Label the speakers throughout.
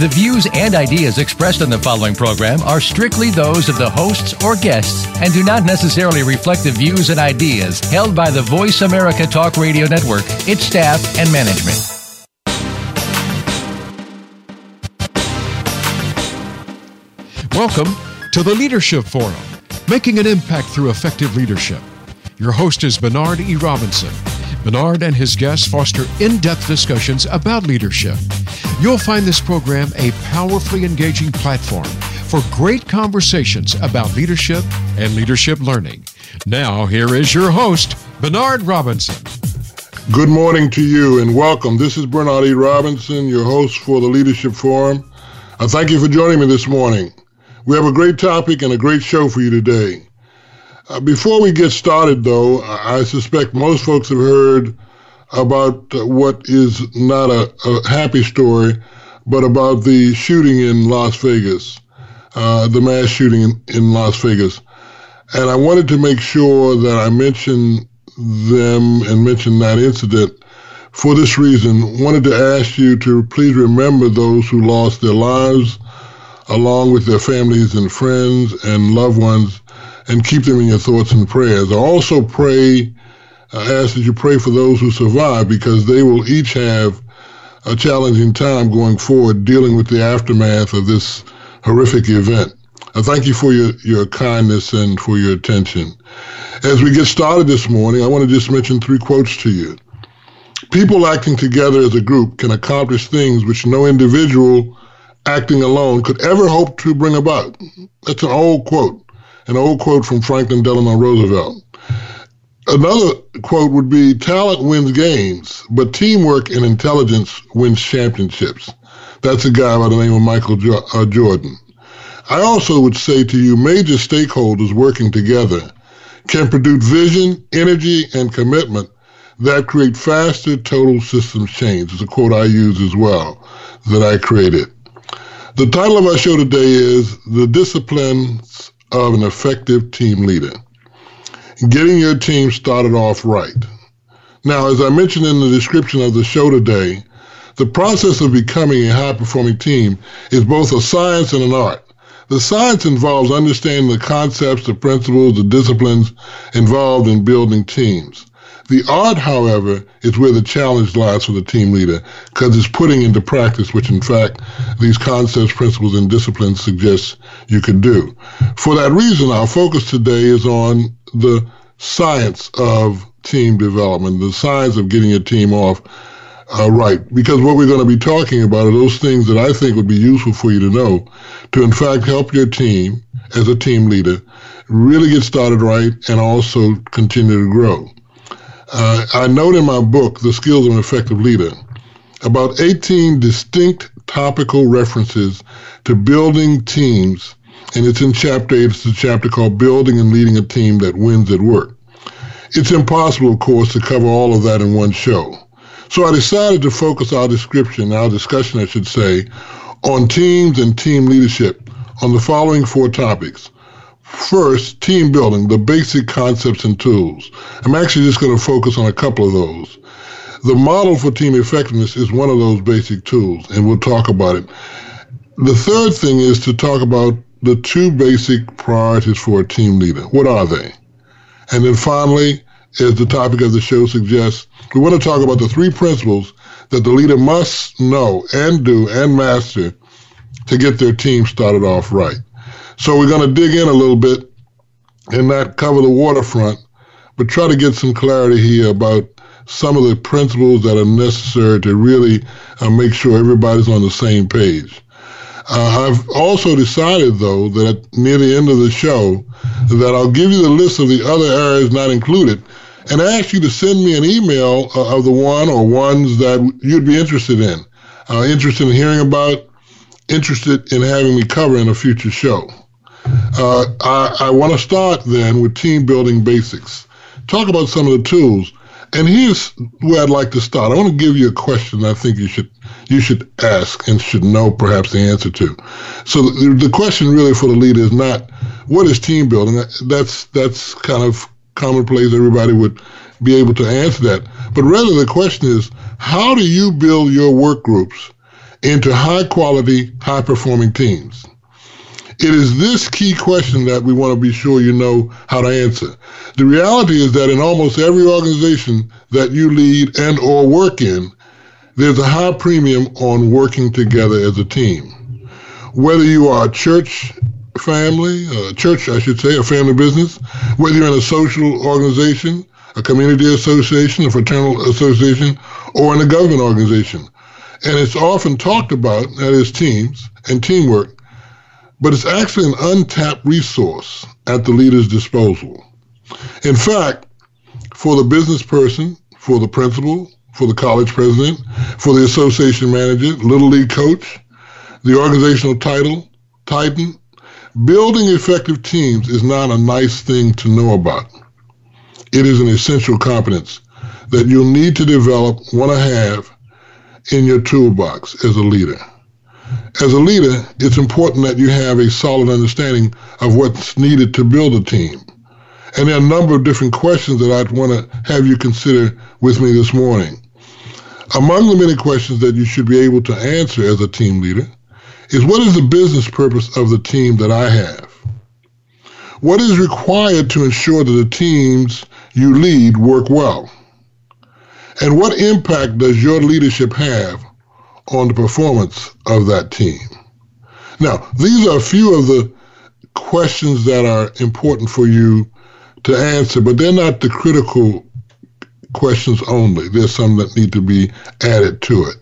Speaker 1: The views and ideas expressed on the following program are strictly those of the hosts or guests and do not necessarily reflect the views and ideas held by the Voice America Talk Radio Network, its staff, and management.
Speaker 2: Welcome to the Leadership Forum, making an impact through effective leadership. Your host is Bernard E. Robinson. Bernard and his guests foster in depth discussions about leadership. You'll find this program a powerfully engaging platform for great conversations about leadership and leadership learning. Now, here is your host, Bernard Robinson.
Speaker 3: Good morning to you and welcome. This is Bernard E. Robinson, your host for the Leadership Forum. I thank you for joining me this morning. We have a great topic and a great show for you today. Uh, before we get started, though, I suspect most folks have heard about uh, what is not a, a, happy story, but about the shooting in Las Vegas, uh, the mass shooting in, in Las Vegas. And I wanted to make sure that I mention them and mention that incident for this reason. Wanted to ask you to please remember those who lost their lives, along with their families and friends and loved ones and keep them in your thoughts and prayers. I also pray, uh, ask that you pray for those who survive because they will each have a challenging time going forward dealing with the aftermath of this horrific event. I thank you for your, your kindness and for your attention. As we get started this morning, I want to just mention three quotes to you. People acting together as a group can accomplish things which no individual acting alone could ever hope to bring about. That's an old quote an old quote from Franklin Delano Roosevelt. Another quote would be talent wins games, but teamwork and intelligence wins championships. That's a guy by the name of Michael jo- uh, Jordan. I also would say to you, major stakeholders working together can produce vision, energy, and commitment that create faster total systems change. It's a quote I use as well that I created. The title of our show today is The Disciplines of an effective team leader. Getting your team started off right. Now, as I mentioned in the description of the show today, the process of becoming a high performing team is both a science and an art. The science involves understanding the concepts, the principles, the disciplines involved in building teams. The art, however, is where the challenge lies for the team leader because it's putting into practice, which in fact these concepts, principles, and disciplines suggest you can do. For that reason, our focus today is on the science of team development, the science of getting a team off uh, right. Because what we're going to be talking about are those things that I think would be useful for you to know to, in fact, help your team as a team leader really get started right and also continue to grow. Uh, I note in my book, The Skills of an Effective Leader, about 18 distinct topical references to building teams, and it's in chapter 8. It's a chapter called Building and Leading a Team That Wins at Work. It's impossible, of course, to cover all of that in one show. So I decided to focus our description, our discussion, I should say, on teams and team leadership on the following four topics. First, team building, the basic concepts and tools. I'm actually just going to focus on a couple of those. The model for team effectiveness is one of those basic tools, and we'll talk about it. The third thing is to talk about the two basic priorities for a team leader. What are they? And then finally, as the topic of the show suggests, we want to talk about the three principles that the leader must know and do and master to get their team started off right. So we're going to dig in a little bit and not cover the waterfront, but try to get some clarity here about some of the principles that are necessary to really uh, make sure everybody's on the same page. Uh, I've also decided, though, that near the end of the show, that I'll give you the list of the other areas not included, and ask you to send me an email uh, of the one or ones that you'd be interested in, uh, interested in hearing about, interested in having me cover in a future show. Uh, I, I want to start then with team building basics. Talk about some of the tools. And here's where I'd like to start. I want to give you a question I think you should you should ask and should know perhaps the answer to. So the, the question really for the leader is not what is team building. That's that's kind of commonplace. Everybody would be able to answer that. But rather the question is how do you build your work groups into high quality, high performing teams? It is this key question that we want to be sure you know how to answer. The reality is that in almost every organization that you lead and or work in, there's a high premium on working together as a team. Whether you are a church family, a church, I should say, a family business, whether you're in a social organization, a community association, a fraternal association, or in a government organization. And it's often talked about, that is teams and teamwork, but it's actually an untapped resource at the leader's disposal. In fact, for the business person, for the principal, for the college president, for the association manager, little league coach, the organizational title, titan, building effective teams is not a nice thing to know about. It is an essential competence that you'll need to develop, want to have in your toolbox as a leader. As a leader, it's important that you have a solid understanding of what's needed to build a team. And there are a number of different questions that I'd want to have you consider with me this morning. Among the many questions that you should be able to answer as a team leader is what is the business purpose of the team that I have? What is required to ensure that the teams you lead work well? And what impact does your leadership have on the performance of that team. Now, these are a few of the questions that are important for you to answer, but they're not the critical questions only. There's some that need to be added to it.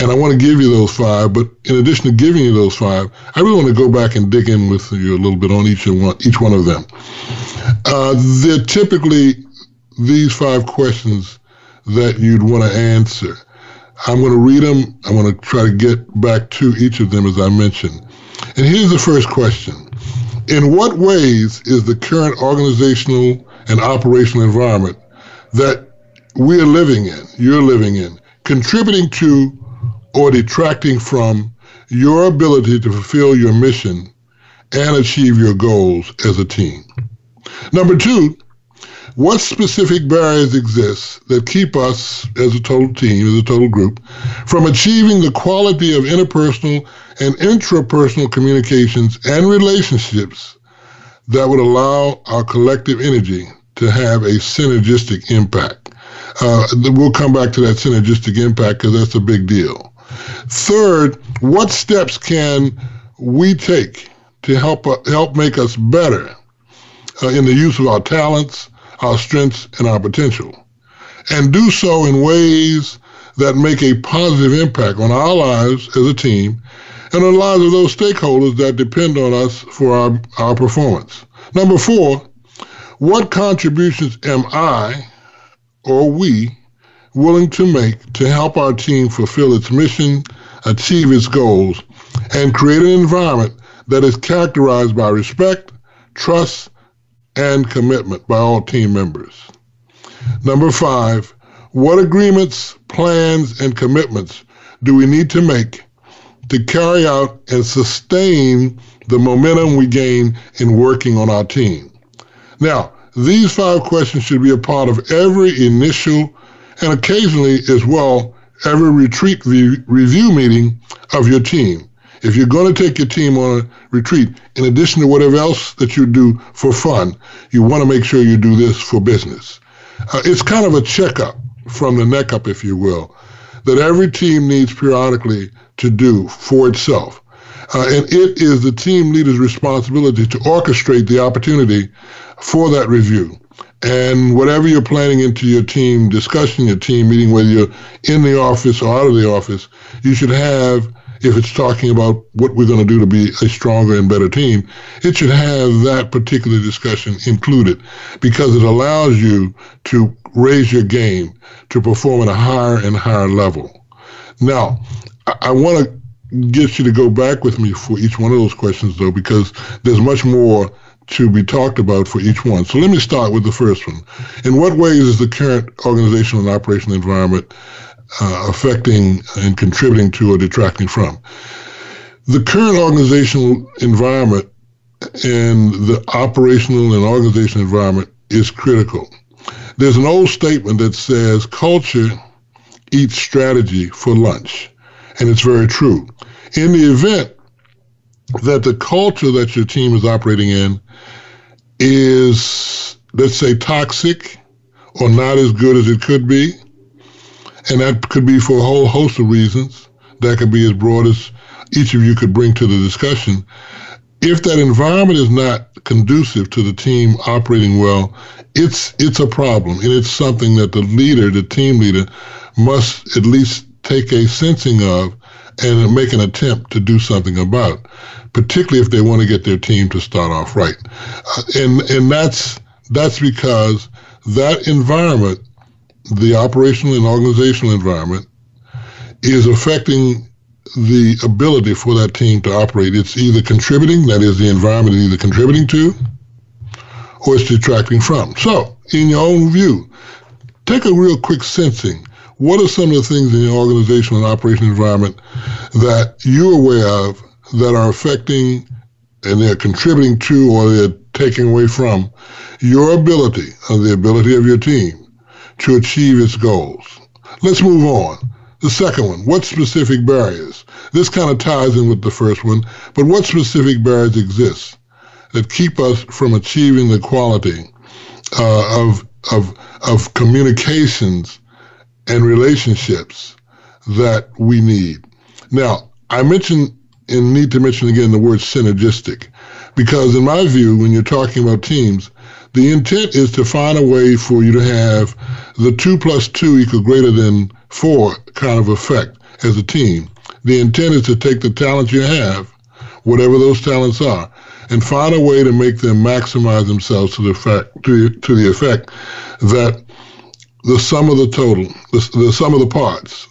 Speaker 3: And I want to give you those five, but in addition to giving you those five, I really want to go back and dig in with you a little bit on each one, each one of them. Uh, they're typically these five questions that you'd want to answer. I'm going to read them. I'm going to try to get back to each of them as I mentioned. And here's the first question In what ways is the current organizational and operational environment that we're living in, you're living in, contributing to or detracting from your ability to fulfill your mission and achieve your goals as a team? Number two, what specific barriers exist that keep us as a total team, as a total group, from achieving the quality of interpersonal and intrapersonal communications and relationships that would allow our collective energy to have a synergistic impact? Uh, we'll come back to that synergistic impact because that's a big deal. Third, what steps can we take to help uh, help make us better uh, in the use of our talents, our strengths, and our potential, and do so in ways that make a positive impact on our lives as a team and on the lives of those stakeholders that depend on us for our, our performance. Number four, what contributions am I or we willing to make to help our team fulfill its mission, achieve its goals, and create an environment that is characterized by respect, trust, and commitment by all team members. Number five, what agreements, plans, and commitments do we need to make to carry out and sustain the momentum we gain in working on our team? Now, these five questions should be a part of every initial and occasionally as well every retreat review meeting of your team if you're going to take your team on a retreat, in addition to whatever else that you do for fun, you want to make sure you do this for business. Uh, it's kind of a checkup from the neck up, if you will, that every team needs periodically to do for itself. Uh, and it is the team leader's responsibility to orchestrate the opportunity for that review. And whatever you're planning into your team discussion, your team meeting, whether you're in the office or out of the office, you should have if it's talking about what we're going to do to be a stronger and better team, it should have that particular discussion included because it allows you to raise your game to perform at a higher and higher level. Now, I, I want to get you to go back with me for each one of those questions, though, because there's much more to be talked about for each one. So let me start with the first one. In what ways is the current organizational and operational environment uh, affecting and contributing to or detracting from? The current organizational environment and the operational and organizational environment is critical. There's an old statement that says culture eats strategy for lunch, and it's very true. In the event that the culture that your team is operating in is, let's say, toxic or not as good as it could be, and that could be for a whole host of reasons. That could be as broad as each of you could bring to the discussion. If that environment is not conducive to the team operating well, it's it's a problem, and it's something that the leader, the team leader, must at least take a sensing of and make an attempt to do something about, particularly if they want to get their team to start off right. Uh, and and that's that's because that environment, the operational and organizational environment, is affecting the ability for that team to operate. It's either contributing, that is, the environment is either contributing to, or it's detracting from. So, in your own view, take a real quick sensing what are some of the things in the organizational and operational environment that you're aware of that are affecting and they're contributing to or they're taking away from your ability or the ability of your team to achieve its goals? Let's move on. The second one, what specific barriers? This kind of ties in with the first one, but what specific barriers exist that keep us from achieving the quality uh, of, of, of communications and relationships that we need. Now, I mentioned and need to mention again the word synergistic because in my view, when you're talking about teams, the intent is to find a way for you to have the two plus two equal greater than four kind of effect as a team. The intent is to take the talents you have, whatever those talents are, and find a way to make them maximize themselves to the effect to, to the effect that the sum of the total, the, the sum of the parts,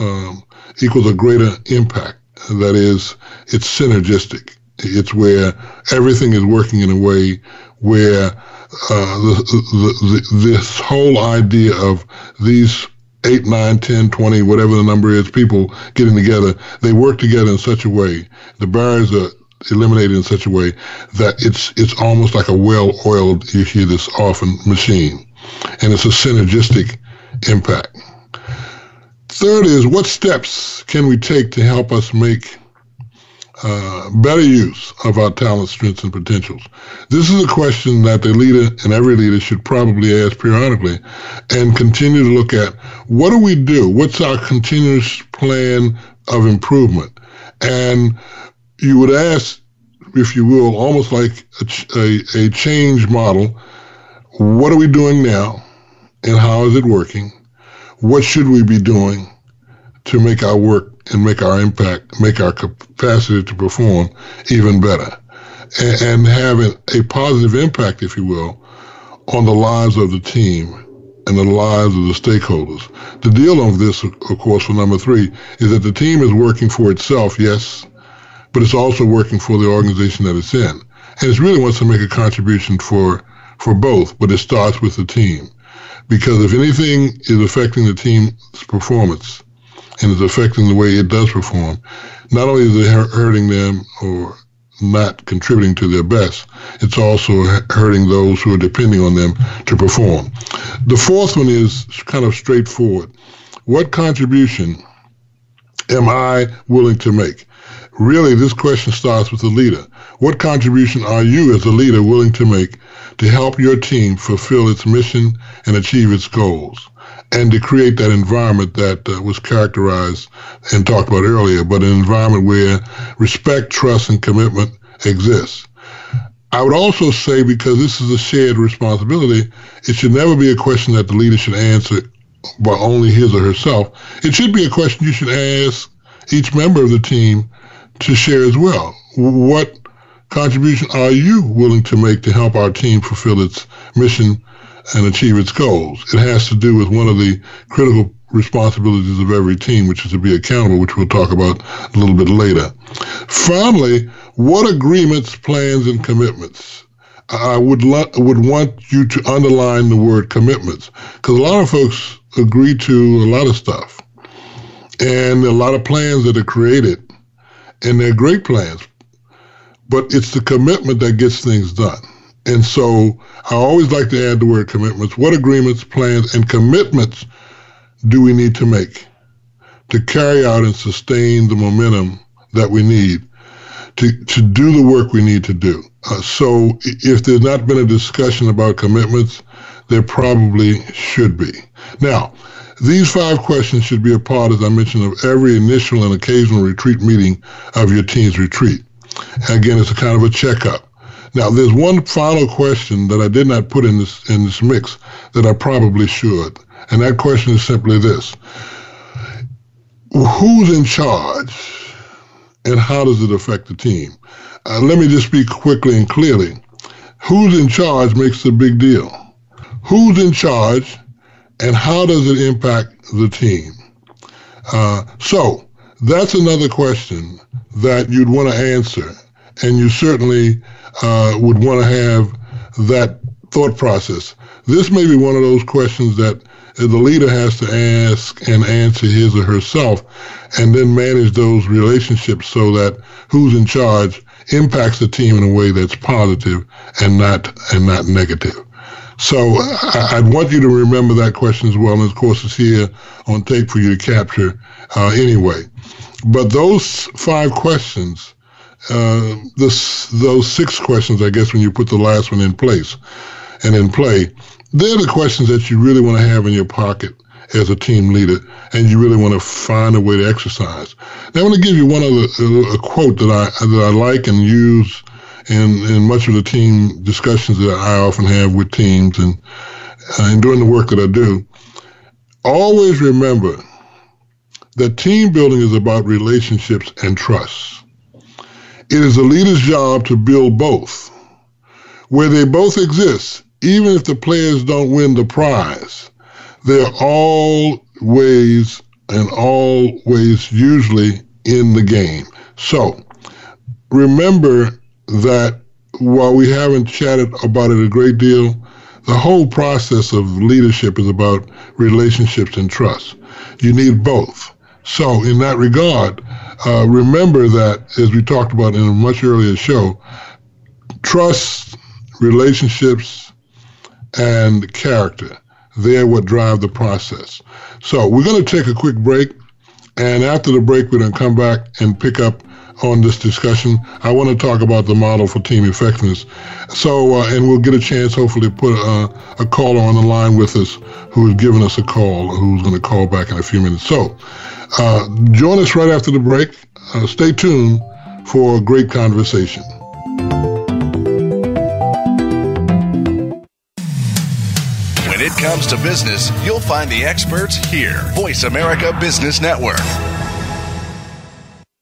Speaker 3: um, equals a greater impact. That is, it's synergistic. It's where everything is working in a way where uh, the, the, the, this whole idea of these 8, 9, 10, 20, whatever the number is, people getting together, they work together in such a way, the barriers are eliminated in such a way that it's it's almost like a well-oiled, you hear this often, machine and it's a synergistic impact. Third is what steps can we take to help us make uh, better use of our talents, strengths, and potentials? This is a question that the leader and every leader should probably ask periodically and continue to look at what do we do? What's our continuous plan of improvement? And you would ask, if you will, almost like a, a, a change model what are we doing now and how is it working? What should we be doing to make our work and make our impact, make our capacity to perform even better? And, and having a positive impact, if you will, on the lives of the team and the lives of the stakeholders. The deal on this, of course, for number three, is that the team is working for itself, yes, but it's also working for the organization that it's in. And it really wants to make a contribution for for both, but it starts with the team. Because if anything is affecting the team's performance and is affecting the way it does perform, not only is it hurting them or not contributing to their best, it's also hurting those who are depending on them to perform. The fourth one is kind of straightforward. What contribution am I willing to make? Really, this question starts with the leader. What contribution are you as a leader willing to make to help your team fulfill its mission and achieve its goals? And to create that environment that uh, was characterized and talked about earlier, but an environment where respect, trust, and commitment exists. I would also say, because this is a shared responsibility, it should never be a question that the leader should answer by only his or herself. It should be a question you should ask each member of the team to share as well. What contribution are you willing to make to help our team fulfill its mission and achieve its goals? It has to do with one of the critical responsibilities of every team, which is to be accountable, which we'll talk about a little bit later. Finally, what agreements, plans, and commitments I would lo- would want you to underline the word commitments because a lot of folks agree to a lot of stuff, and a lot of plans that are created, and they're great plans, but it's the commitment that gets things done. And so I always like to add the word commitments. What agreements, plans, and commitments do we need to make to carry out and sustain the momentum that we need to, to do the work we need to do? Uh, so if there's not been a discussion about commitments, there probably should be. Now, these five questions should be a part, as I mentioned, of every initial and occasional retreat meeting of your team's retreat. Again, it's a kind of a checkup. Now, there's one final question that I did not put in this in this mix that I probably should, and that question is simply this: Who's in charge, and how does it affect the team? Uh, let me just speak quickly and clearly. Who's in charge makes a big deal. Who's in charge, and how does it impact the team? Uh, so that's another question that you'd want to answer, and you certainly uh, would want to have that thought process. This may be one of those questions that the leader has to ask and answer his or herself, and then manage those relationships so that who's in charge impacts the team in a way that's positive and not and not negative. So I, would want you to remember that question as well, and of course it's here on tape for you to capture uh, anyway. But those five questions uh, this those six questions, I guess, when you put the last one in place and in play, they're the questions that you really want to have in your pocket as a team leader, and you really want to find a way to exercise. Now, I want to give you one other a, a quote that I that I like and use in in much of the team discussions that I often have with teams and and doing the work that I do. Always remember that team building is about relationships and trust. It is a leader's job to build both. Where they both exist, even if the players don't win the prize, they're always and always usually in the game. So remember that while we haven't chatted about it a great deal, the whole process of leadership is about relationships and trust. You need both. So, in that regard, uh, remember that, as we talked about in a much earlier show, trust, relationships, and character, they're what drive the process. So we're going to take a quick break. And after the break, we're going to come back and pick up on this discussion. I want to talk about the model for team effectiveness. So, uh, and we'll get a chance, hopefully, to put uh, a caller on the line with us who has given us a call, who's going to call back in a few minutes. So, uh, join us right after the break. Uh, stay tuned for a great conversation.
Speaker 4: When it comes to business, you'll find the experts here. Voice America Business Network.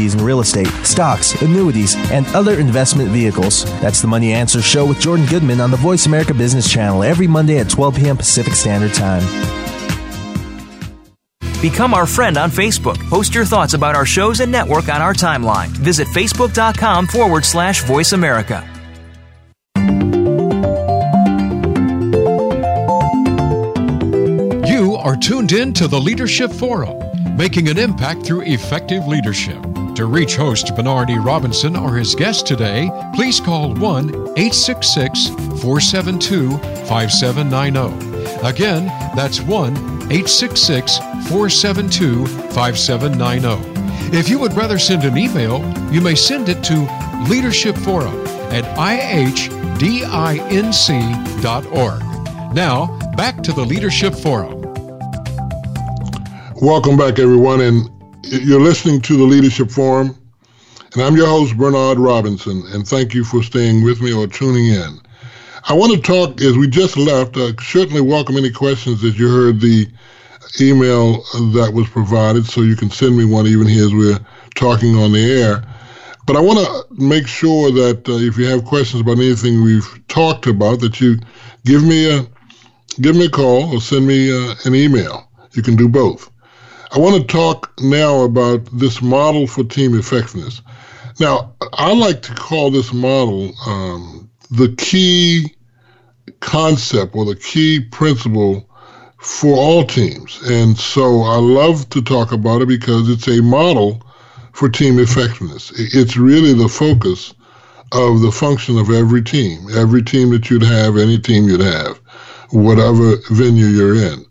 Speaker 5: commodities and real estate, stocks, annuities, and other investment vehicles. That's the Money Answer Show with Jordan Goodman on the Voice America Business Channel every Monday at 12 p.m. Pacific Standard Time.
Speaker 6: Become our friend on Facebook. Post your thoughts about our shows and network on our timeline. Visit facebook.com forward slash voice America.
Speaker 2: You are tuned in to the Leadership Forum, making an impact through effective leadership. To reach host Bernard E. Robinson or his guest today, please call 1 866 472 5790. Again, that's 1 866 472 5790. If you would rather send an email, you may send it to Leadership Forum at ihdinc.org. Now, back to the Leadership Forum.
Speaker 3: Welcome back, everyone. And you're listening to the Leadership Forum. And I'm your host, Bernard Robinson. And thank you for staying with me or tuning in. I want to talk, as we just left, certainly welcome any questions as you heard the email that was provided. So you can send me one even here as we're talking on the air. But I want to make sure that uh, if you have questions about anything we've talked about, that you give me a give me a call or send me uh, an email. You can do both. I want to talk now about this model for team effectiveness. Now, I like to call this model um, the key concept or the key principle for all teams. And so I love to talk about it because it's a model for team effectiveness. It's really the focus of the function of every team, every team that you'd have, any team you'd have, whatever venue you're in.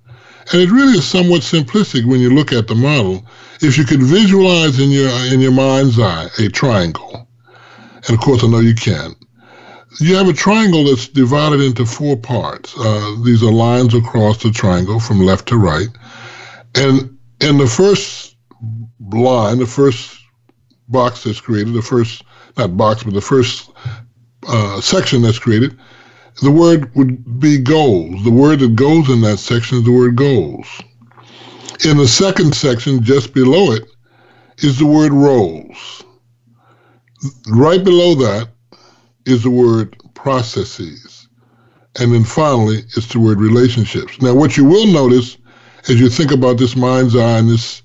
Speaker 3: And it really is somewhat simplistic when you look at the model. If you could visualize in your in your mind's eye a triangle, and of course I know you can, you have a triangle that's divided into four parts. Uh, these are lines across the triangle from left to right, and in the first line, the first box that's created, the first not box, but the first uh, section that's created, the word would be goals. The word that goes in that section is the word goals. In the second section, just below it, is the word roles. Right below that is the word processes. And then finally, it's the word relationships. Now, what you will notice as you think about this mind's eye and this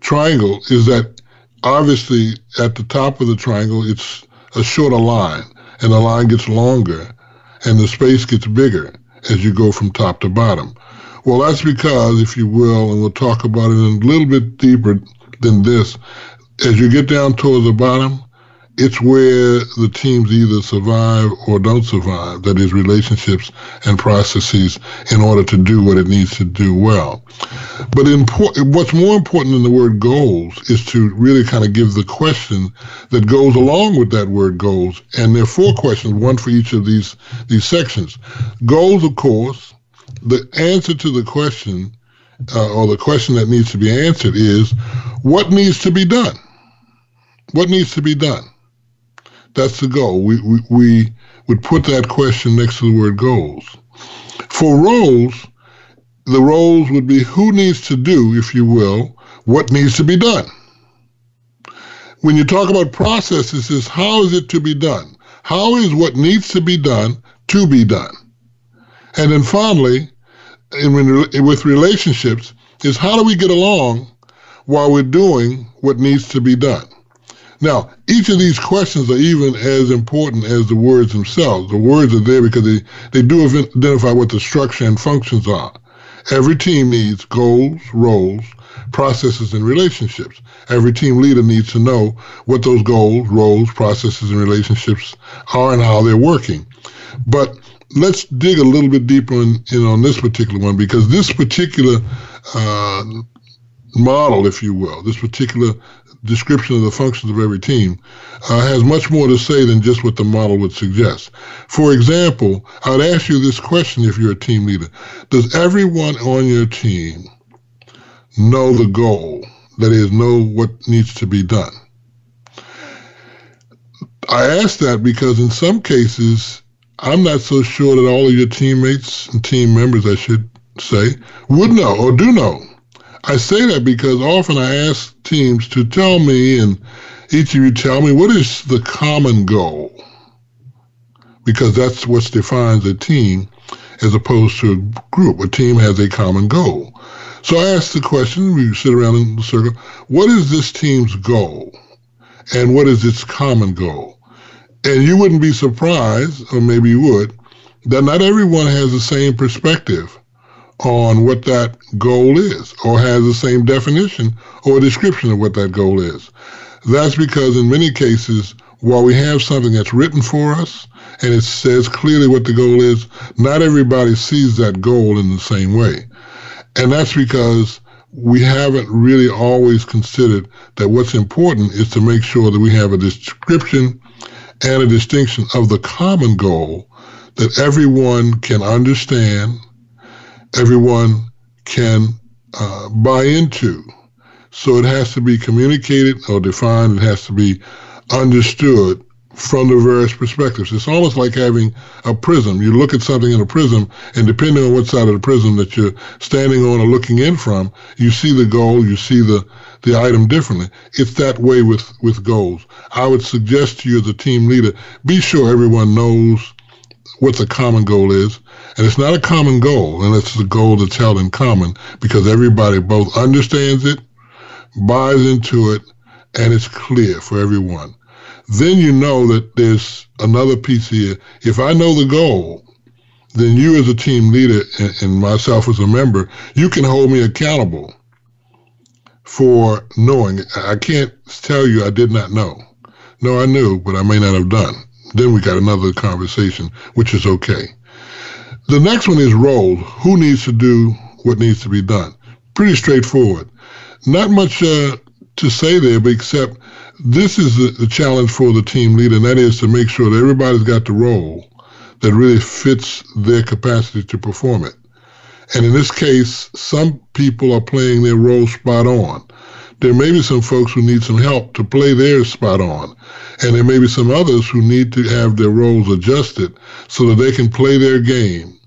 Speaker 3: triangle is that obviously at the top of the triangle, it's a shorter line, and the line gets longer and the space gets bigger as you go from top to bottom. Well, that's because, if you will, and we'll talk about it a little bit deeper than this, as you get down towards the bottom, it's where the teams either survive or don't survive. That is, relationships and processes in order to do what it needs to do well. But what's more important than the word goals is to really kind of give the question that goes along with that word goals. And there are four questions, one for each of these these sections. Goals, of course, the answer to the question uh, or the question that needs to be answered is what needs to be done? What needs to be done? That's the goal. We, we, we would put that question next to the word goals. For roles, the roles would be who needs to do, if you will, what needs to be done. When you talk about processes, is how is it to be done? How is what needs to be done to be done? And then finally, in, with relationships, is how do we get along while we're doing what needs to be done? Now, each of these questions are even as important as the words themselves. The words are there because they, they do identify what the structure and functions are. Every team needs goals, roles, processes, and relationships. Every team leader needs to know what those goals, roles, processes, and relationships are and how they're working. But let's dig a little bit deeper in, in on this particular one because this particular uh, model, if you will, this particular description of the functions of every team uh, has much more to say than just what the model would suggest. For example, I would ask you this question if you're a team leader Does everyone on your team know the goal? That is, know what needs to be done? I ask that because in some cases, I'm not so sure that all of your teammates and team members, I should say, would know or do know I say that because often I ask teams to tell me and each of you tell me what is the common goal? Because that's what defines a team as opposed to a group. A team has a common goal. So I ask the question, we sit around in the circle, what is this team's goal? And what is its common goal? And you wouldn't be surprised, or maybe you would, that not everyone has the same perspective on what that goal is or has the same definition or description of what that goal is. That's because in many cases, while we have something that's written for us and it says clearly what the goal is, not everybody sees that goal in the same way. And that's because we haven't really always considered that what's important is to make sure that we have a description and a distinction of the common goal that everyone can understand, everyone can uh, buy into. So it has to be communicated or defined, it has to be understood from the various perspectives. It's almost like having a prism. You look at something in a prism, and depending on what side of the prism that you're standing on or looking in from, you see the goal, you see the, the item differently. It's that way with, with goals. I would suggest to you as a team leader, be sure everyone knows what the common goal is. And it's not a common goal unless it's goal that's held in common because everybody both understands it, buys into it, and it's clear for everyone then you know that there's another piece here. If I know the goal, then you as a team leader and, and myself as a member, you can hold me accountable for knowing. I can't tell you I did not know. No, I knew, but I may not have done. Then we got another conversation, which is okay. The next one is role. Who needs to do what needs to be done? Pretty straightforward. Not much uh, to say there, but except this is the, the challenge for the team leader, and that is to make sure that everybody's got the role that really fits their capacity to perform it. And in this case, some people are playing their role spot on. There may be some folks who need some help to play theirs spot on. And there may be some others who need to have their roles adjusted so that they can play their game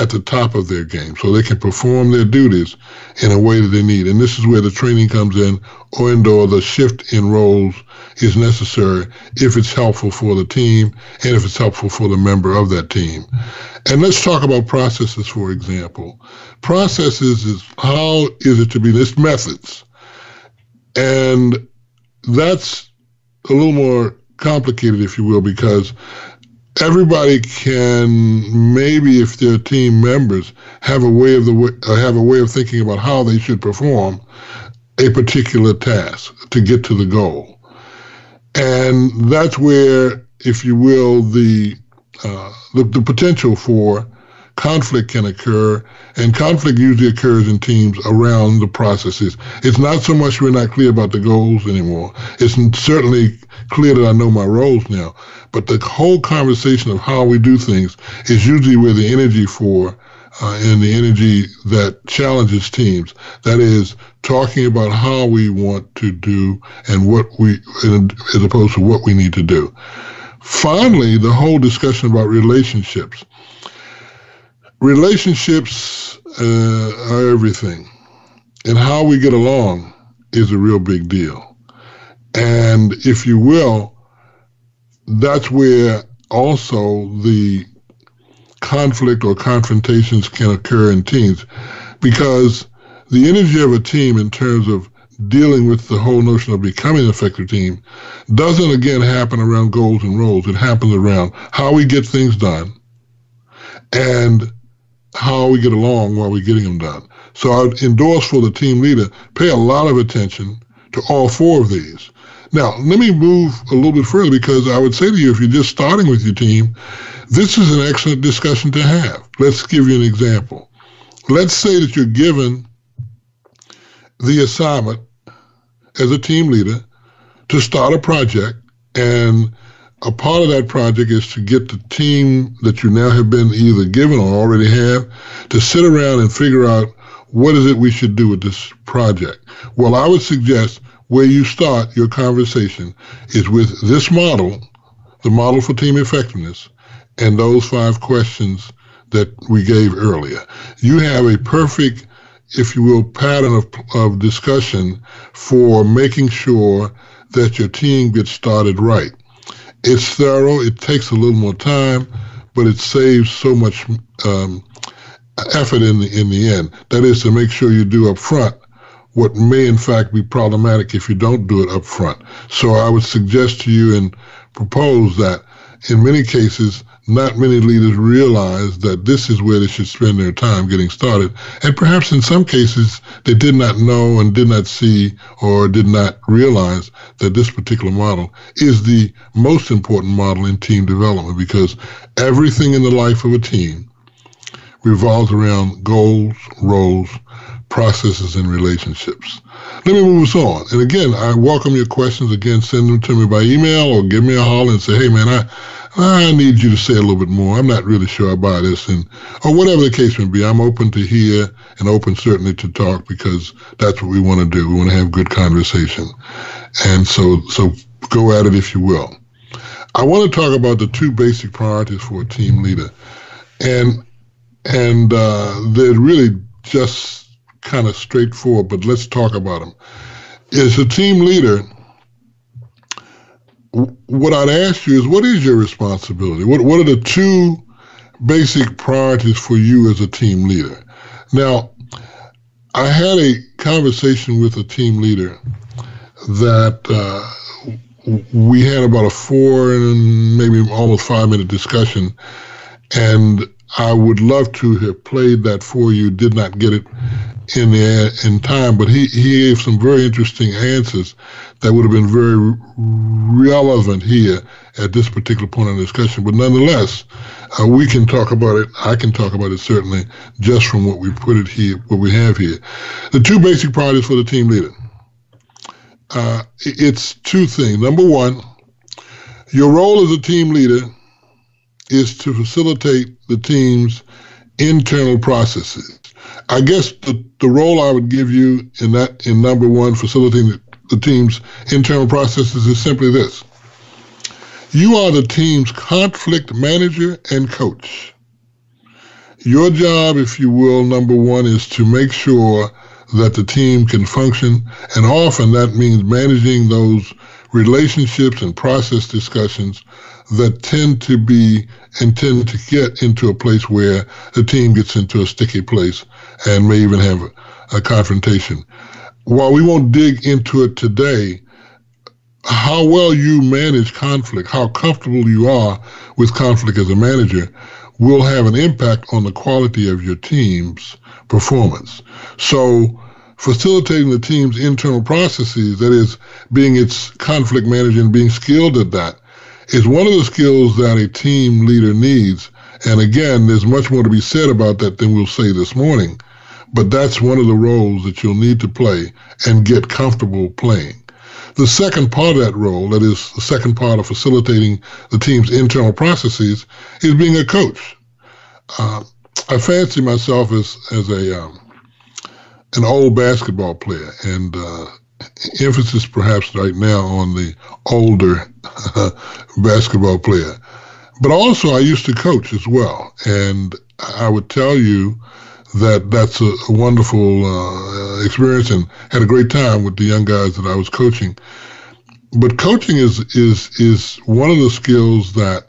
Speaker 3: at the top of their game so they can perform their duties in a way that they need. And this is where the training comes in, or indoor, the shift in roles is necessary if it's helpful for the team and if it's helpful for the member of that team. And let's talk about processes, for example. Processes is how is it to be this methods. And that's a little more complicated, if you will, because everybody can maybe if they're team members have a way of the uh, have a way of thinking about how they should perform a particular task to get to the goal. And that's where if you will the uh, the, the potential for conflict can occur, and conflict usually occurs in teams around the processes. It's not so much we're not clear about the goals anymore. It's certainly clear that I know my roles now, but the whole conversation of how we do things is usually where the energy for uh, and the energy that challenges teams. That is talking about how we want to do and what we, as opposed to what we need to do. Finally, the whole discussion about relationships. Relationships uh, are everything, and how we get along is a real big deal. And if you will, that's where also the conflict or confrontations can occur in teams because the energy of a team in terms of dealing with the whole notion of becoming an effective team doesn't again happen around goals and roles. It happens around how we get things done and how we get along while we're getting them done. So I would endorse for the team leader, pay a lot of attention to all four of these. Now, let me move a little bit further because I would say to you, if you're just starting with your team, this is an excellent discussion to have. Let's give you an example. Let's say that you're given the assignment as a team leader to start a project, and a part of that project is to get the team that you now have been either given or already have to sit around and figure out what is it we should do with this project. Well, I would suggest where you start your conversation is with this model, the model for team effectiveness, and those five questions that we gave earlier. You have a perfect, if you will, pattern of, of discussion for making sure that your team gets started right. It's thorough. It takes a little more time, but it saves so much um, effort in the in the end. That is to make sure you do up front what may in fact be problematic if you don't do it up front. So I would suggest to you and propose that in many cases, not many leaders realize that this is where they should spend their time getting started. And perhaps in some cases, they did not know and did not see or did not realize that this particular model is the most important model in team development because everything in the life of a team revolves around goals, roles, processes, and relationships. Let me move us on. And again, I welcome your questions. Again, send them to me by email or give me a holler and say, hey, man, I, I need you to say a little bit more. I'm not really sure about this, and or whatever the case may be. I'm open to hear and open certainly to talk because that's what we want to do. We want to have good conversation, and so so go at it if you will. I want to talk about the two basic priorities for a team leader, and and uh, they're really just kind of straightforward. But let's talk about them. As a team leader what I'd ask you is what is your responsibility? What what are the two basic priorities for you as a team leader? Now, I had a conversation with a team leader that uh, we had about a four and maybe almost five minute discussion, and I would love to have played that for you. Did not get it in the in time, but he, he gave some very interesting answers that would have been very relevant here at this particular point in the discussion. But nonetheless, uh, we can talk about it. I can talk about it certainly just from what we put it here, what we have here. The two basic priorities for the team leader. Uh, it's two things. Number one, your role as a team leader is to facilitate the team's internal processes. I guess the, the role I would give you in that in number one, facilitating the, the team's internal processes is simply this. You are the team's conflict manager and coach. Your job, if you will, number one, is to make sure that the team can function. And often that means managing those relationships and process discussions that tend to be and tend to get into a place where the team gets into a sticky place and may even have a, confrontation. While we won't dig into it today, how well you manage conflict, how comfortable you are with conflict as a manager, will have an impact on the quality of your team's performance. So, facilitating the team's internal processes, that is, being its conflict manager and being skilled at that, is one of the skills that a team leader needs. And again, there's much more to be said about that than we'll say this morning. But that's one of the roles that you'll need to play and get comfortable playing. The second part of that role, that is the second part of facilitating the team's internal processes, is being a coach. Uh, I fancy myself as as a um, an old basketball player, and uh, emphasis perhaps right now on the older basketball player. But also, I used to coach as well, and I would tell you that that's a, a wonderful uh, experience, and had a great time with the young guys that I was coaching. But coaching is is is one of the skills that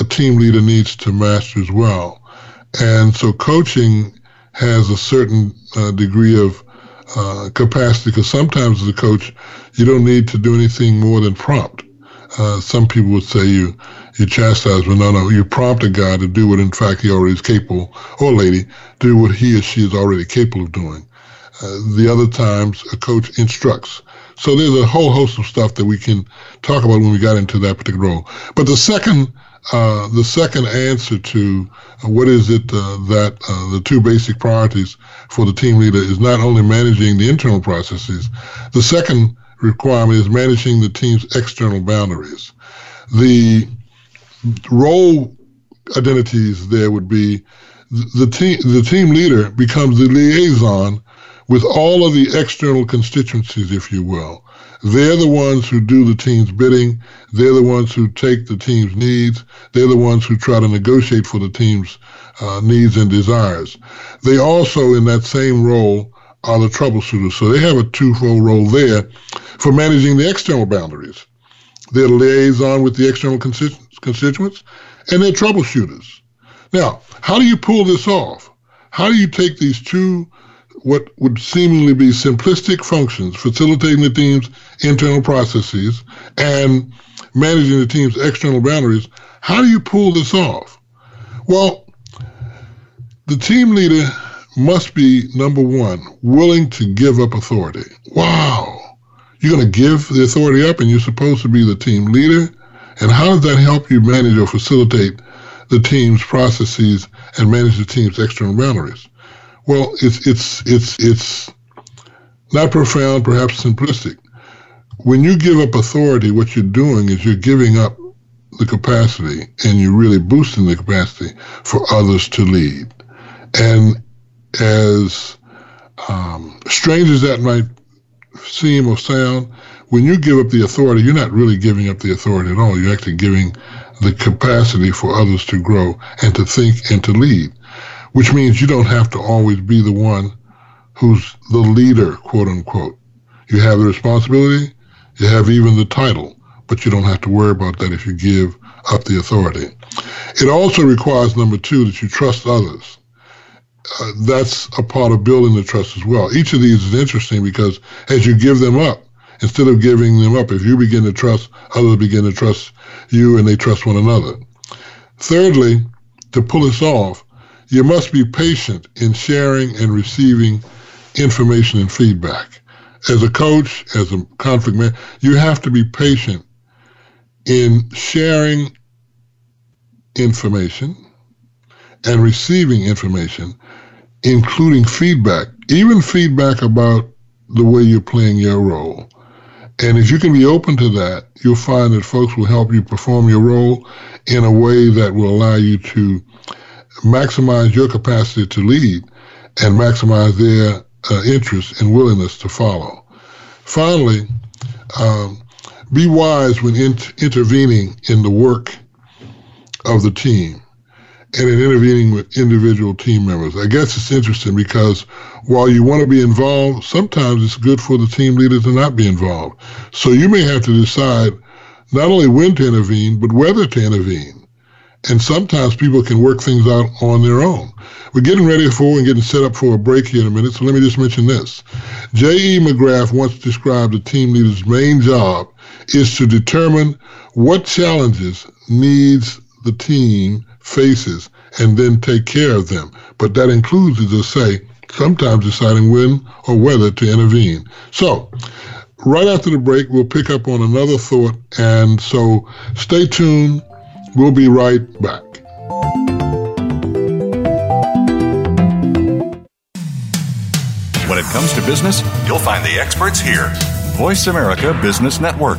Speaker 3: a team leader needs to master as well, and so coaching has a certain uh, degree of uh, capacity because sometimes as a coach, you don't need to do anything more than prompt. Uh, some people would say you you chastise, but no, no, you prompt a guy to do what in fact he already is capable, or lady, do what he or she is already capable of doing. Uh, the other times, a coach instructs. So there's a whole host of stuff that we can talk about when we got into that particular role. But the second uh, the second answer to uh, what is it uh, that uh, the two basic priorities for the team leader is not only managing the internal processes, the second requirement is managing the team's external boundaries. The role identities there would be the team the team leader becomes the liaison with all of the external constituencies, if you will. They're the ones who do the team's bidding. They're the ones who take the team's needs. They're the ones who try to negotiate for the team's uh, needs and desires. They also, in that same role, are the troubleshooters. So they have a twofold role there for managing the external boundaries. They're the liaison with the external constituents, and they're troubleshooters. Now, how do you pull this off? How do you take these two, what would seemingly be simplistic functions, facilitating the team's internal processes and managing the team's external boundaries? How do you pull this off? Well, the team leader must be number one, willing to give up authority. Wow. You're going to give the authority up and you're supposed to be the team leader? And how does that help you manage or facilitate the team's processes and manage the team's external boundaries? Well, it's it's it's it's not profound, perhaps simplistic. When you give up authority, what you're doing is you're giving up the capacity and you're really boosting the capacity for others to lead. And as um, strange as that might seem or sound, when you give up the authority, you're not really giving up the authority at all. You're actually giving the capacity for others to grow and to think and to lead, which means you don't have to always be the one who's the leader, quote unquote. You have the responsibility, you have even the title, but you don't have to worry about that if you give up the authority. It also requires, number two, that you trust others. Uh, that's a part of building the trust as well. Each of these is interesting because as you give them up, instead of giving them up, if you begin to trust, others begin to trust you and they trust one another. Thirdly, to pull this off, you must be patient in sharing and receiving information and feedback. As a coach, as a conflict man, you have to be patient in sharing information and receiving information, including feedback, even feedback about the way you're playing your role. And if you can be open to that, you'll find that folks will help you perform your role in a way that will allow you to maximize your capacity to lead and maximize their uh, interest and willingness to follow. Finally, um, be wise when in- intervening in the work of the team and in intervening with individual team members. I guess it's interesting because while you want to be involved, sometimes it's good for the team leader to not be involved. So you may have to decide not only when to intervene, but whether to intervene. And sometimes people can work things out on their own. We're getting ready for and getting set up for a break here in a minute, so let me just mention this. J.E. McGrath once described a team leader's main job is to determine what challenges, needs the team faces and then take care of them. But that includes, as I say, sometimes deciding when or whether to intervene. So, right after the break, we'll pick up on another thought. And so, stay tuned. We'll be right back.
Speaker 4: When it comes to business, you'll find the experts here. Voice America Business Network.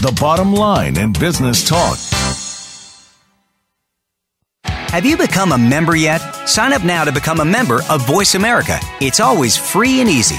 Speaker 7: the bottom line in business talk.
Speaker 8: Have you become a member yet? Sign up now to become a member of Voice America. It's always free and easy.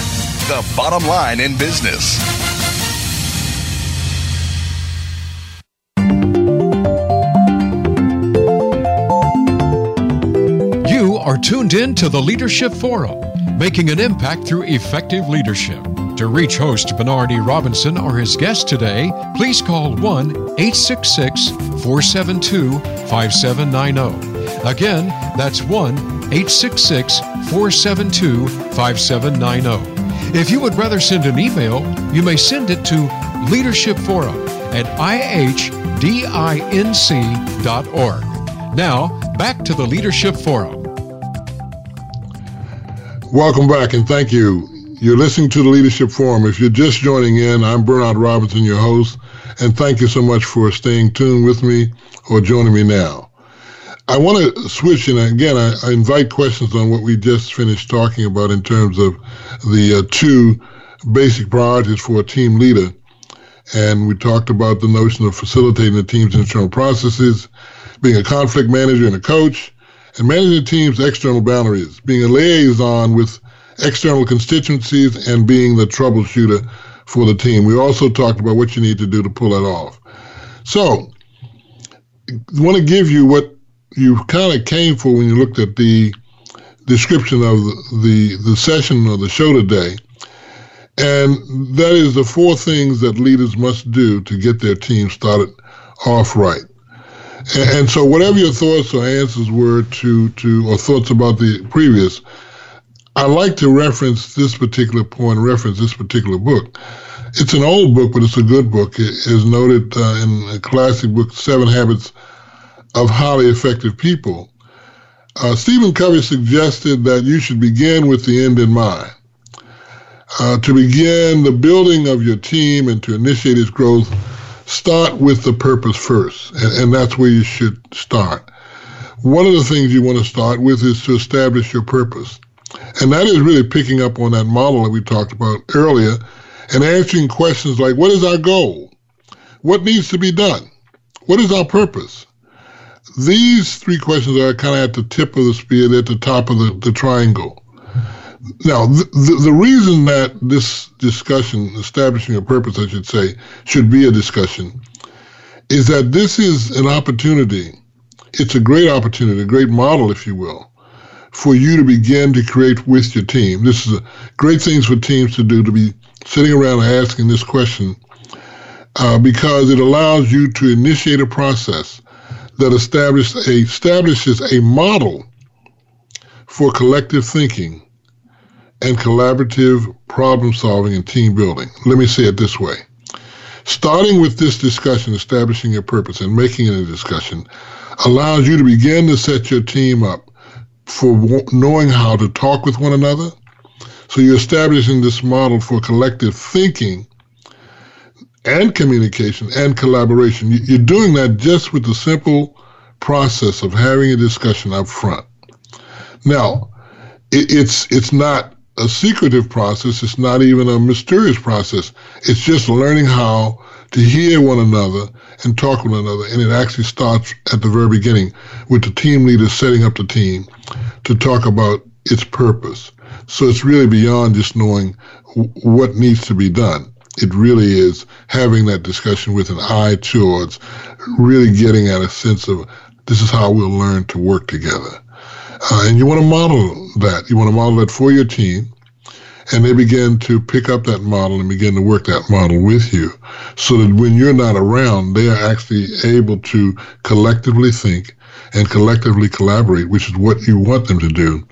Speaker 4: the bottom line in business.
Speaker 2: You are tuned in to the Leadership Forum, making an impact through effective leadership. To reach host Bernard E. Robinson or his guest today, please call 1 866 472 5790. Again, that's 1 866 472 5790. If you would rather send an email, you may send it to Leadership Forum at ihdinc.org. Now, back to the Leadership Forum.
Speaker 3: Welcome back and thank you. You're listening to the Leadership Forum. If you're just joining in, I'm Bernard Robinson, your host, and thank you so much for staying tuned with me or joining me now. I want to switch, and again, I, I, invite questions on what we just finished talking about in terms of the uh, two basic priorities for a team leader. And we talked about the notion of facilitating the team's internal processes, being a conflict manager and a coach, and managing the team's external boundaries, being a liaison with external constituencies and being the troubleshooter for the team. We also talked about what you need to do to pull that off. So, I want to give you what you kind of came for when you looked at the description of the, the, the session or the show today. And that is the four things that leaders must do to get their team started off right. And, so, whatever your thoughts or answers were to, to or thoughts about the previous, I like to reference this particular point, reference this particular book. It's an old book, but it's a good book. It is noted uh, in a classic book, Seven Habits of Highly Effective People. Uh, Stephen Covey suggested that you should begin with the end in mind. Uh, to begin the building of your team and to initiate its growth, start with the purpose first, and, and that's where you should start. One of the things you want to start with is to establish your purpose. And that is really picking up on that model that we talked about earlier and answering questions like what is our goal? What needs to be done? What is our purpose? These three questions are kind of at the tip of the spear, at the top of the, the triangle. Now, the, the, the reason that this discussion, establishing a purpose, I should say, should be a discussion is that this is an opportunity. It's a great opportunity, a great model, if you will, for you to begin to create with your team. This is a great things for teams to do to be sitting around asking this question uh, because it allows you to initiate a process that establishes a model for collective thinking and collaborative problem solving and team building. Let me say it this way. Starting with this discussion, establishing your purpose and making it a discussion allows you to begin to set your team up for knowing how to talk with one another. So you're establishing this model for collective thinking and communication and collaboration. You're doing that just with the simple process of having a discussion up front. Now, it's it's not a secretive process. It's not even a mysterious process. It's just learning how to hear one another and talk with one another. And it actually starts at the very beginning with the team leader setting up the team to talk about its purpose. So it's really beyond just knowing what needs to be done. It really is having that discussion with an eye towards really getting at a sense of this is how we'll learn to work together. Uh, and you want to model that. You want to model that for your team and they begin to pick up that model and begin to work that model with you so that when you're not around, they are actually able to collectively think and collectively collaborate, which is what you want them to do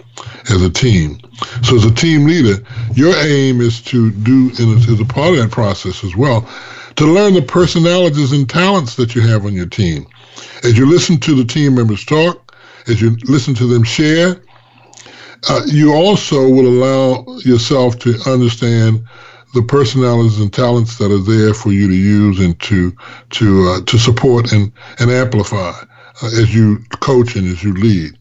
Speaker 3: as a team. So as a team leader, your aim is to do, and as a part of that process as well, to learn the personalities and talents that you have on your team. As you listen to the team members talk, as you listen to them share, uh, you also will allow yourself to understand the personalities and talents that are there for you to use and to to uh, to support and and amplify Uh, as you coach and as you lead.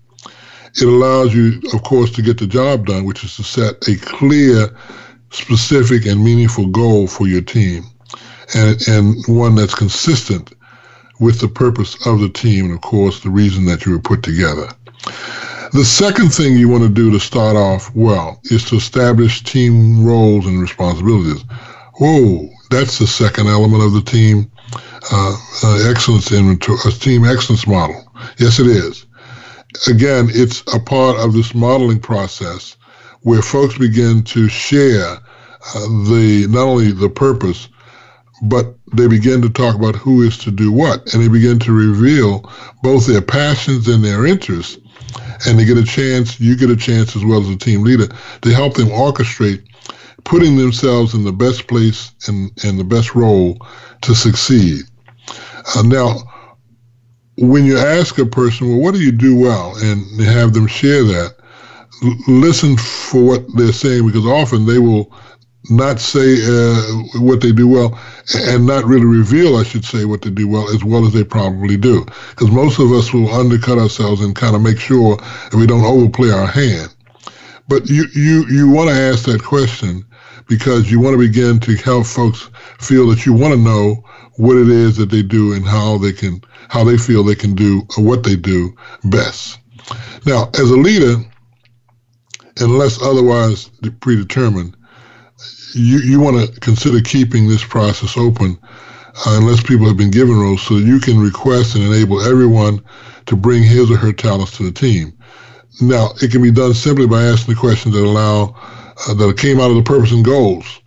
Speaker 3: It allows you, of course, to get the job done, which is to set a clear, specific, and meaningful goal for your team, and and one that's consistent with the purpose of the team and, of course, the reason that you were put together. The second thing you want to do to start off well is to establish team roles and responsibilities. Whoa, that's the second element of the team uh, uh, excellence inventory, a team excellence model. Yes, it is. Again, it's a part of this modeling process where folks begin to share uh, the not only the purpose, but they begin to talk about who is to do what, and they begin to reveal both their passions and their interests. And they get a chance, you get a chance as well as a team leader to help them orchestrate putting themselves in the best place and, and the best role to succeed. Uh, now, when you ask a person, well, what do you do well, and have them share that, l- listen for what they're saying because often they will not say uh, what they do well and not really reveal, I should say, what they do well as well as they probably do. Because most of us will undercut ourselves and kind of make sure that we don't overplay our hand. But you, you, you want to ask that question because you want to begin to help folks feel that you want to know what it is that they do and how they can how they feel they can do what they do best. Now, as a leader, unless otherwise predetermined, you, you want to consider keeping this process open uh, unless people have been given roles so you can request and enable everyone to bring his or her talents to the team. Now, it can be done simply by asking the questions that allow uh, that came out of the purpose and goals.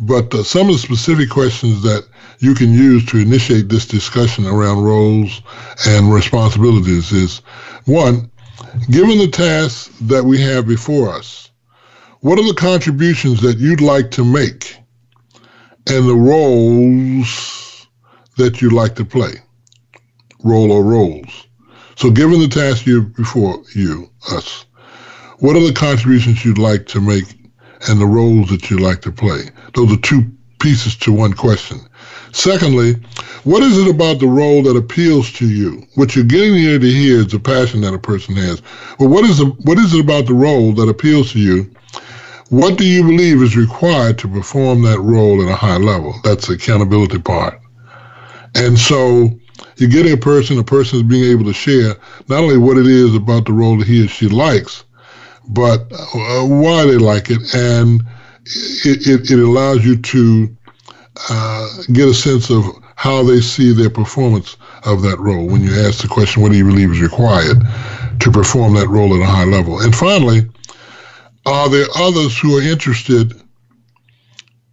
Speaker 3: But uh, some of the specific questions that you can use to initiate this discussion around roles and responsibilities is one, given the tasks that we have before us, what are the contributions that you'd like to make and the roles that you'd like to play? Role or roles. So given the task you before you, us, what are the contributions you'd like to make and the roles that you like to play? Those are two pieces to one question. Secondly, what is it about the role that appeals to you? What you're getting here to hear is the passion that a person has. But what is the, what is it about the role that appeals to you? What do you believe is required to perform that role at a high level? That's the accountability part. And so you get a person, a person is being able to share not only what it is about the role that he or she likes, but uh, why they like it. And it, it, it allows you to uh, get a sense of how they see their performance of that role when you ask the question, what do you believe is required to perform that role at a high level? And finally, are there others who are interested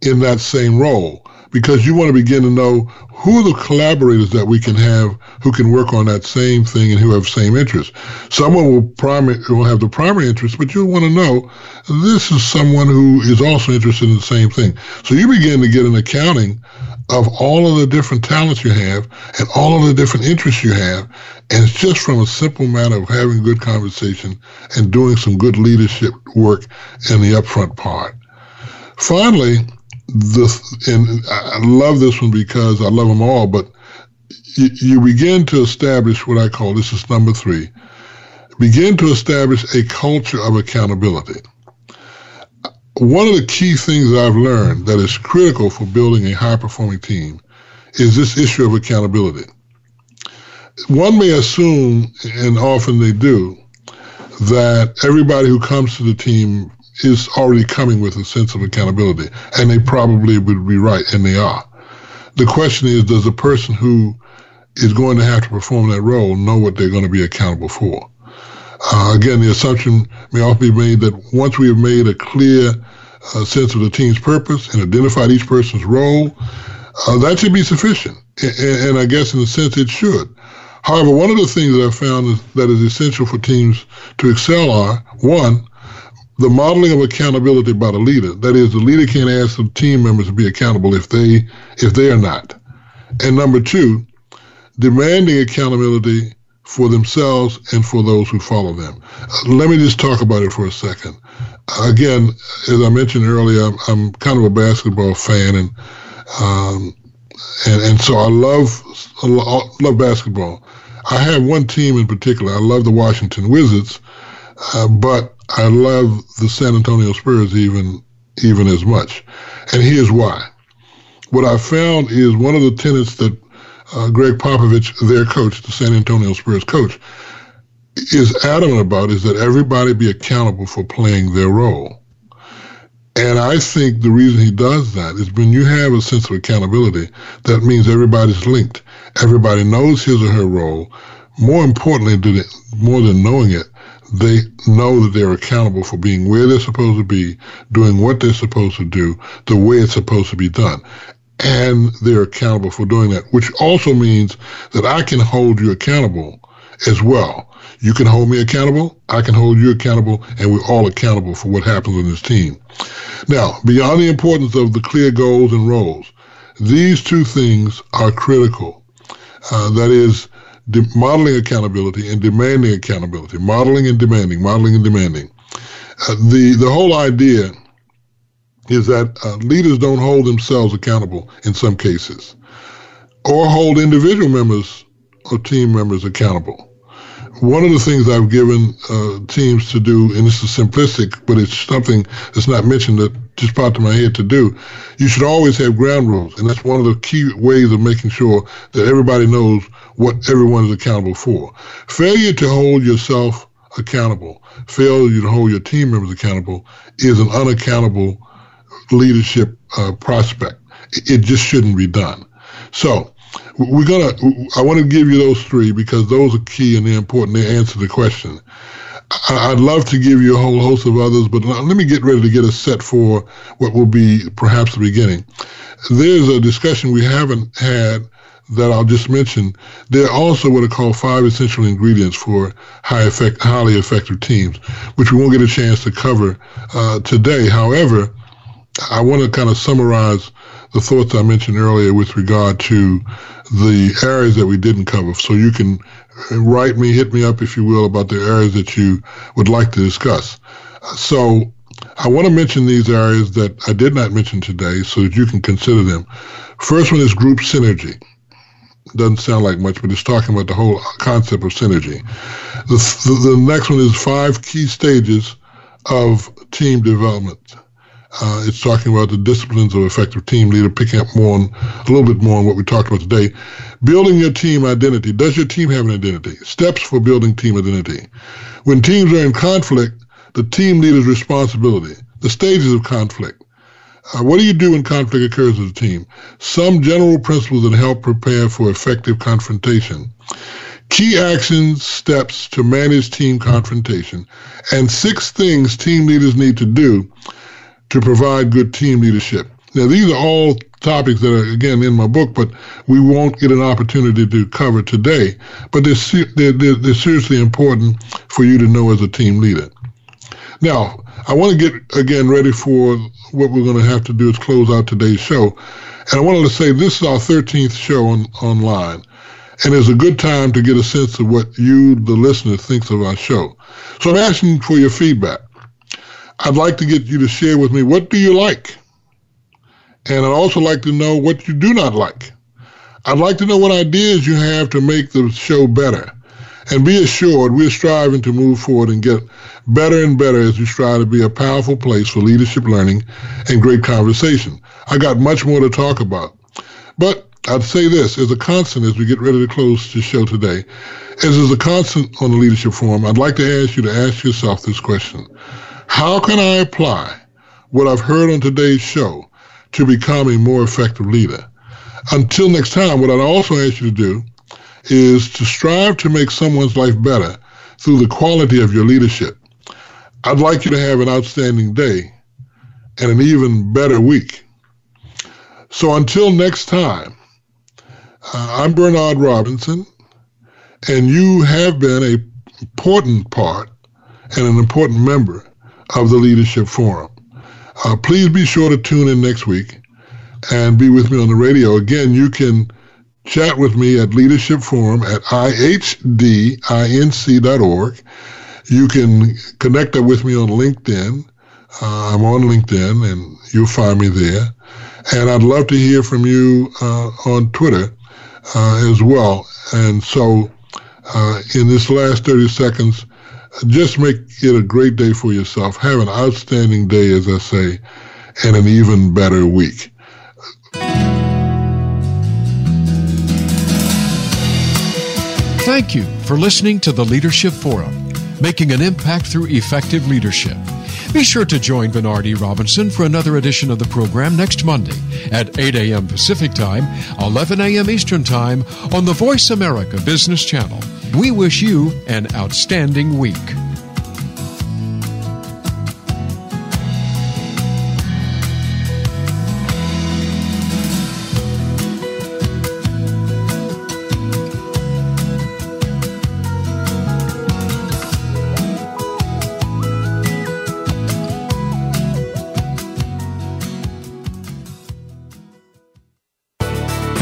Speaker 3: in that same role? Because you want to begin to know who the collaborators that we can have who can work on that same thing and who have same interests. Someone will primary will have the primary interest, but you'll want to know this is someone who is also interested in the same thing. So you begin to get an accounting of all of the different talents you have and all of the different interests you have. And it's just from a simple matter of having good conversation and doing some good leadership work in the upfront part. Finally, the and I love this one because I love them all, but you, you begin to establish what I call this is number three. Begin to establish a culture of accountability. One of the key things I've learned that is critical for building a high performing team is this issue of accountability. One may assume, and often they do, that everybody who comes to the team is already coming with a sense of accountability, and they probably would be right, and they are. The question is, does the person who is going to have to perform that role know what they're going to be accountable for? Uh, again, the assumption may also be made that once we have made a clear uh, sense of the team's purpose and identified each person's role, uh, that should be sufficient. And, and, I guess in a sense it should. However, one of the things that I found is, that is essential for teams to excel are one, the modeling of accountability by the leader. That is, the leader can't ask the team members to be accountable if they if they are not. And number two, demanding accountability for themselves and for those who follow them. Uh, let me just talk about it for a second. Again, as I mentioned earlier, I'm, I'm kind of a basketball fan, and um, and and so I love I love basketball. I have one team in particular. I love the Washington Wizards, uh, but I love the San Antonio Spurs even even as much. And here's why. What I found is one of the tenets that uh, Gregg Popovich, their coach, the San Antonio Spurs coach, is adamant about is that everybody be accountable for playing their role. And I think the reason he does that is when you have a sense of accountability, that means everybody's linked. Everybody knows his or her role. More importantly, more than knowing it, they know that they're accountable for being where they're supposed to be, doing what they're supposed to do, the way it's supposed to be done. And they're accountable for doing that, which also means that I can hold you accountable as well. You can hold me accountable, I can hold you accountable, and we're all accountable for what happens on this team. Now, beyond the importance of the clear goals and roles, these two things are critical. Uh, that is, de- modeling accountability and demanding accountability. Modeling and demanding, modeling and demanding. Uh, the the whole idea is that uh, leaders don't hold themselves accountable in some cases, or hold individual members or team members accountable one of the things I've given uh, teams to do, and this is simplistic, but it's something that's not mentioned that just popped in my head to do. You should always have ground rules, and that's one of the key ways of making sure that everybody knows what everyone is accountable for. Failure to hold yourself accountable, failure to hold your team members accountable, is an unaccountable leadership uh, prospect. It just shouldn't be done. So we're gonna. I want to give you those three because those are key and they're important. They answer the question. I'd love to give you a whole host of others, but let me get ready to get us set for what will be perhaps the beginning. There's a discussion we haven't had that I'll just mention. There are also what are called five essential ingredients for high effect, highly effective teams, which we won't get a chance to cover uh, today. However, I want to kind of summarize the thoughts I mentioned earlier with regard to the areas that we didn't cover. So you can write me, hit me up, if you will, about the areas that you would like to discuss. So I want to mention these areas that I did not mention today so that you can consider them. First one is group synergy. Doesn't sound like much, but it's talking about the whole concept of synergy. The, the, the next one is five key stages of team development. Uh, it's talking about the disciplines of effective team leader, picking up more on a little bit more on what we talked about today. Building your team identity. Does your team have an identity? Steps for building team identity. When teams are in conflict, the team leader's responsibility. The stages of conflict. Uh, what do you do when conflict occurs as a team? Some general principles that help prepare for effective confrontation. Key actions, steps to manage team confrontation, and six things team leaders need to do to provide good team leadership. Now, these are all topics that are, again, in my book, but we won't get an opportunity to cover today. But they're, they're, they're seriously important for you to know as a team leader. Now, I want to get, again, ready for what we're going to have to do is close out today's show. And I wanted to say this is our 13th show on, online. And it's a good time to get a sense of what you, the listener, thinks of our show. So I'm asking for your feedback. I'd like to get you to share with me what do you like? And I'd also like to know what you do not like. I'd like to know what ideas you have to make the show better. And be assured, we're striving to move forward and get better and better as we strive to be a powerful place for leadership learning and great conversation. I got much more to talk about. But I'd say this as a constant as we get ready to close the show today, as is a constant on the Leadership Forum, I'd like to ask you to ask yourself this question. How can I apply what I've heard on today's show to become a more effective leader? Until next time, what I'd also ask you to do is to strive to make someone's life better through the quality of your leadership. I'd like you to have an outstanding day and an even better week. So until next time, uh, I'm Bernard Robinson, and you have been an important part and an important member of the Leadership Forum. Uh, please be sure to tune in next week and be with me on the radio. Again, you can chat with me at Leadership Forum at ihdinc.org. You can connect up with me on LinkedIn. Uh, I'm on LinkedIn, and you'll find me there. And I'd love to hear from you uh, on Twitter uh, as well. And so, uh, in this last 30 seconds, just make it a great day for yourself. Have an outstanding day, as I say, and an even better week.
Speaker 2: Thank you for listening to the Leadership Forum, making an impact through effective leadership. Be sure to join Bernard E. Robinson for another edition of the program next Monday at 8 a.m. Pacific Time, 11 a.m. Eastern Time on the Voice America Business Channel. We wish you an outstanding week.